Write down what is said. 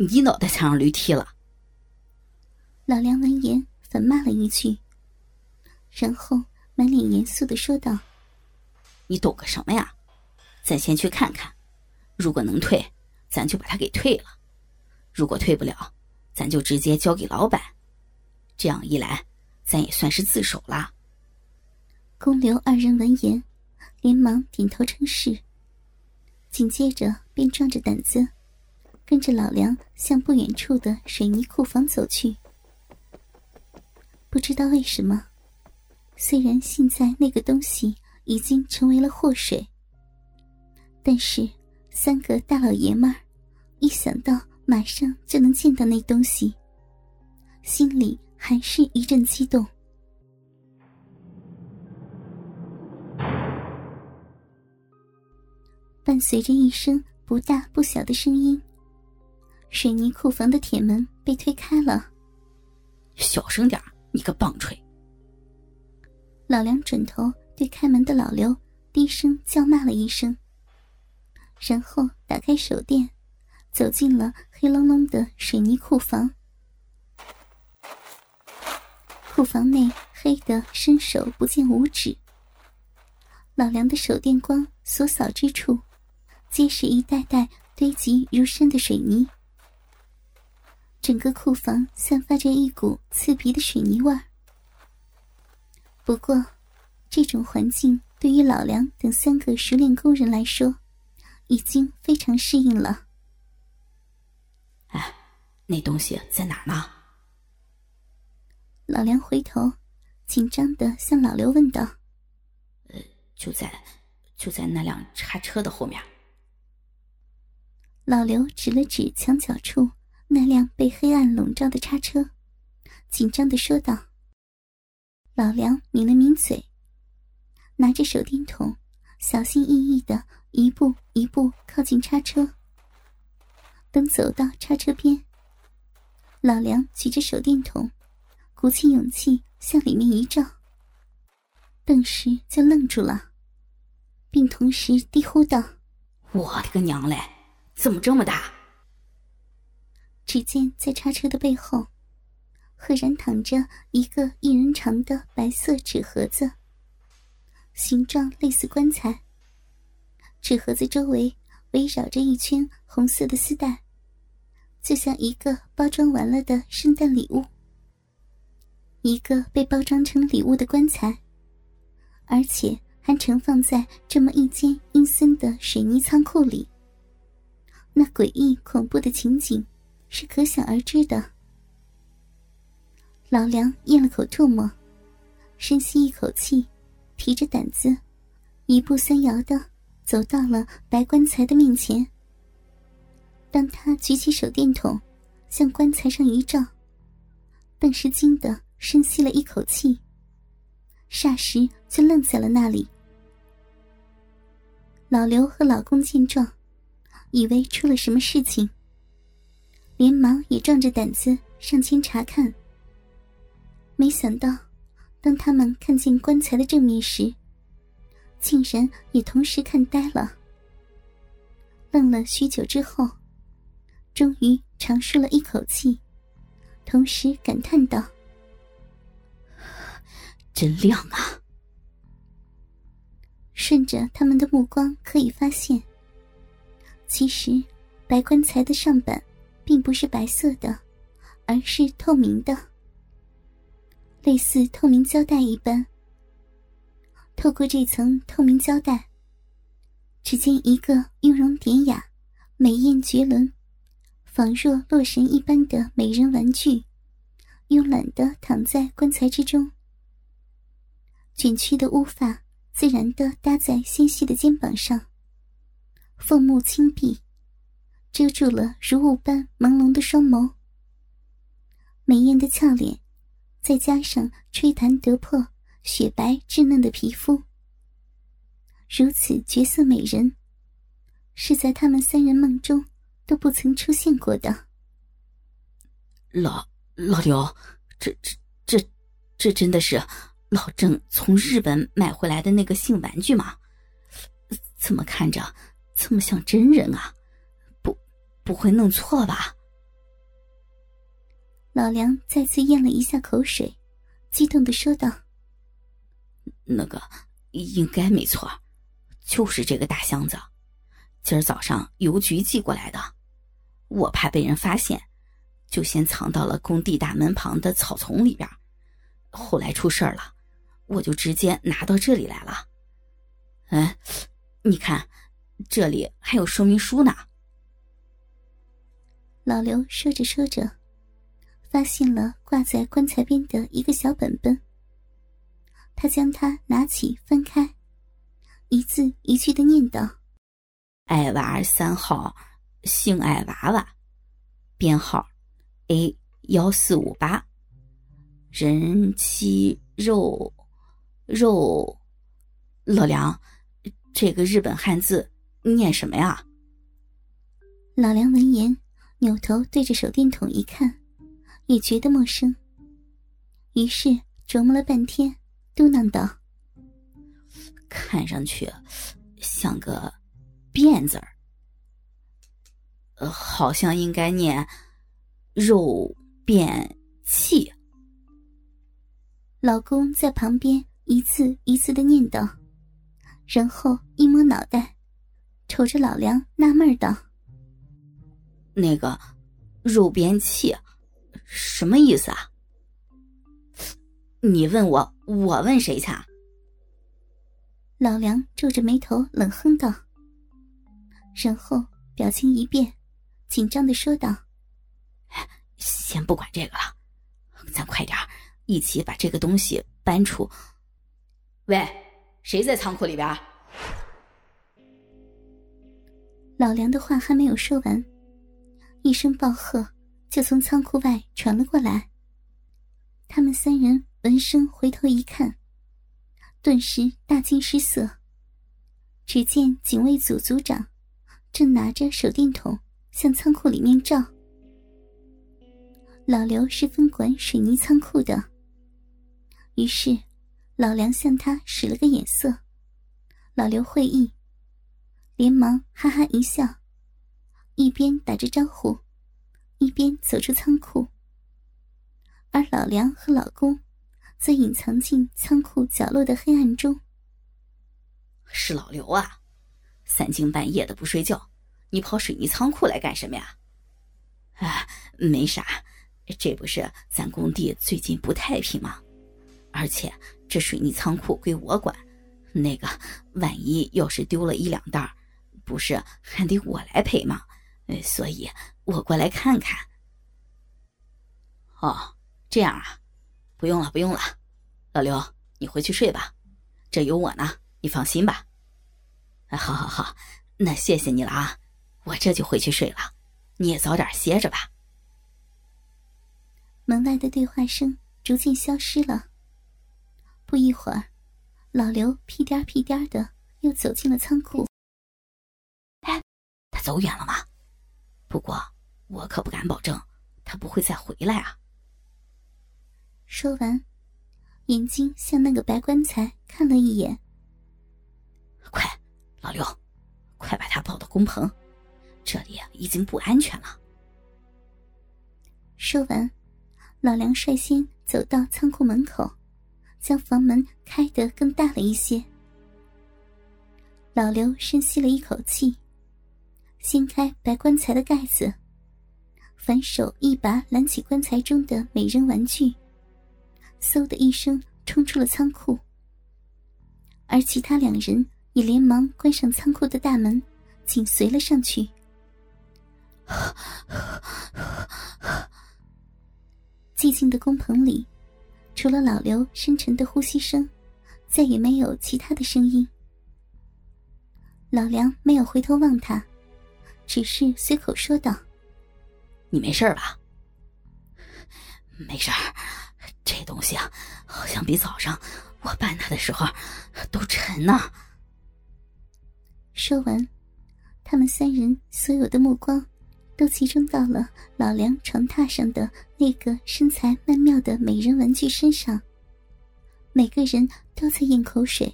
你脑袋才让驴踢了。老梁闻言反骂了一句，然后满脸严肃的说道：“你懂个什么呀？咱先去看看，如果能退，咱就把他给退了；如果退不了，咱就直接交给老板。这样一来，咱也算是自首了。”公刘二人闻言，连忙点头称是，紧接着便壮着胆子，跟着老梁向不远处的水泥库房走去。不知道为什么，虽然现在那个东西已经成为了祸水，但是三个大老爷们儿一想到马上就能见到那东西，心里还是一阵激动。伴随着一声不大不小的声音，水泥库房的铁门被推开了。小声点你个棒槌！老梁转头对开门的老刘低声叫骂了一声，然后打开手电，走进了黑隆隆的水泥库房。库房内黑的伸手不见五指，老梁的手电光所扫之处，皆是一袋袋堆积如山的水泥。整个库房散发着一股刺鼻的水泥味儿。不过，这种环境对于老梁等三个熟练工人来说，已经非常适应了。哎，那东西在哪儿呢？老梁回头，紧张的向老刘问道：“呃，就在，就在那辆叉车的后面。”老刘指了指墙角处。那辆被黑暗笼罩的叉车，紧张的说道：“老梁抿了抿嘴，拿着手电筒，小心翼翼的一步一步靠近叉车。等走到叉车边，老梁举着手电筒，鼓起勇气向里面一照，顿时就愣住了，并同时低呼道：‘我的个娘嘞，怎么这么大？’”只见在叉车的背后，赫然躺着一个一人长的白色纸盒子，形状类似棺材。纸盒子周围围绕着一圈红色的丝带，就像一个包装完了的圣诞礼物。一个被包装成礼物的棺材，而且还盛放在这么一间阴森的水泥仓库里。那诡异恐怖的情景。是可想而知的。老梁咽了口唾沫，深吸一口气，提着胆子，一步三摇的走到了白棺材的面前。当他举起手电筒，向棺材上一照，顿时惊得深吸了一口气，霎时就愣在了那里。老刘和老公见状，以为出了什么事情。连忙也壮着胆子上前查看。没想到，当他们看见棺材的正面时，竟然也同时看呆了。愣了许久之后，终于长舒了一口气，同时感叹道：“真亮啊！”顺着他们的目光可以发现，其实白棺材的上板。并不是白色的，而是透明的，类似透明胶带一般。透过这层透明胶带，只见一个雍容典雅、美艳绝伦、仿若洛神一般的美人玩具，慵懒的躺在棺材之中。卷曲的乌发自然的搭在纤细的肩膀上，凤目轻闭。遮住了如雾般朦胧的双眸，美艳的俏脸，再加上吹弹得破、雪白稚嫩的皮肤，如此绝色美人，是在他们三人梦中都不曾出现过的。老老刘，这这这这真的是老郑从日本买回来的那个性玩具吗？怎么看着这么像真人啊？不会弄错吧？老梁再次咽了一下口水，激动的说道：“那个应该没错，就是这个大箱子，今儿早上邮局寄过来的。我怕被人发现，就先藏到了工地大门旁的草丛里边。后来出事了，我就直接拿到这里来了。哎，你看，这里还有说明书呢。”老刘说着说着。发现了挂在棺材边的一个小本本，他将它拿起翻开，一字一句的念道：“爱娃三号，姓爱娃娃，编号 A 幺四五八，人妻肉肉。”老梁，这个日本汉字念什么呀？老梁闻言，扭头对着手电筒一看。也觉得陌生，于是琢磨了半天，嘟囔道：“看上去像个‘变’字儿，好像应该念‘肉变气’。”老公在旁边一次一次的念叨，然后一摸脑袋，瞅着老梁纳闷道：“那个‘肉变气’。”什么意思啊？你问我，我问谁去？老梁皱着眉头冷哼道，然后表情一变，紧张的说道：“先不管这个了，咱快点一起把这个东西搬出。”喂，谁在仓库里边？老梁的话还没有说完，一声暴喝。就从仓库外传了过来。他们三人闻声回头一看，顿时大惊失色。只见警卫组组长正拿着手电筒向仓库里面照。老刘是分管水泥仓库的，于是老梁向他使了个眼色。老刘会意，连忙哈哈一笑，一边打着招呼。一边走出仓库，而老梁和老公则隐藏进仓库角落的黑暗中。是老刘啊，三更半夜的不睡觉，你跑水泥仓库来干什么呀？啊，没啥，这不是咱工地最近不太平吗？而且这水泥仓库归我管，那个万一要是丢了一两袋，不是还得我来赔吗？所以。我过来看看。哦，这样啊，不用了，不用了，老刘，你回去睡吧，这有我呢，你放心吧。好好好，那谢谢你了啊，我这就回去睡了，你也早点歇着吧。门外的对话声逐渐消失了。不一会儿，老刘屁颠屁颠的又走进了仓库。哎，他走远了吗？不过。我可不敢保证，他不会再回来啊！说完，眼睛向那个白棺材看了一眼。快，老刘，快把他抱到工棚，这里已经不安全了。说完，老梁率先走到仓库门口，将房门开得更大了一些。老刘深吸了一口气，掀开白棺材的盖子。反手一把揽起棺材中的美人玩具，嗖的一声冲出了仓库。而其他两人也连忙关上仓库的大门，紧随了上去。寂静的工棚里，除了老刘深沉的呼吸声，再也没有其他的声音。老梁没有回头望他，只是随口说道。你没事吧？没事这东西啊，好像比早上我搬它的时候都沉呢。说完，他们三人所有的目光都集中到了老梁床榻上的那个身材曼妙的美人玩具身上，每个人都在咽口水。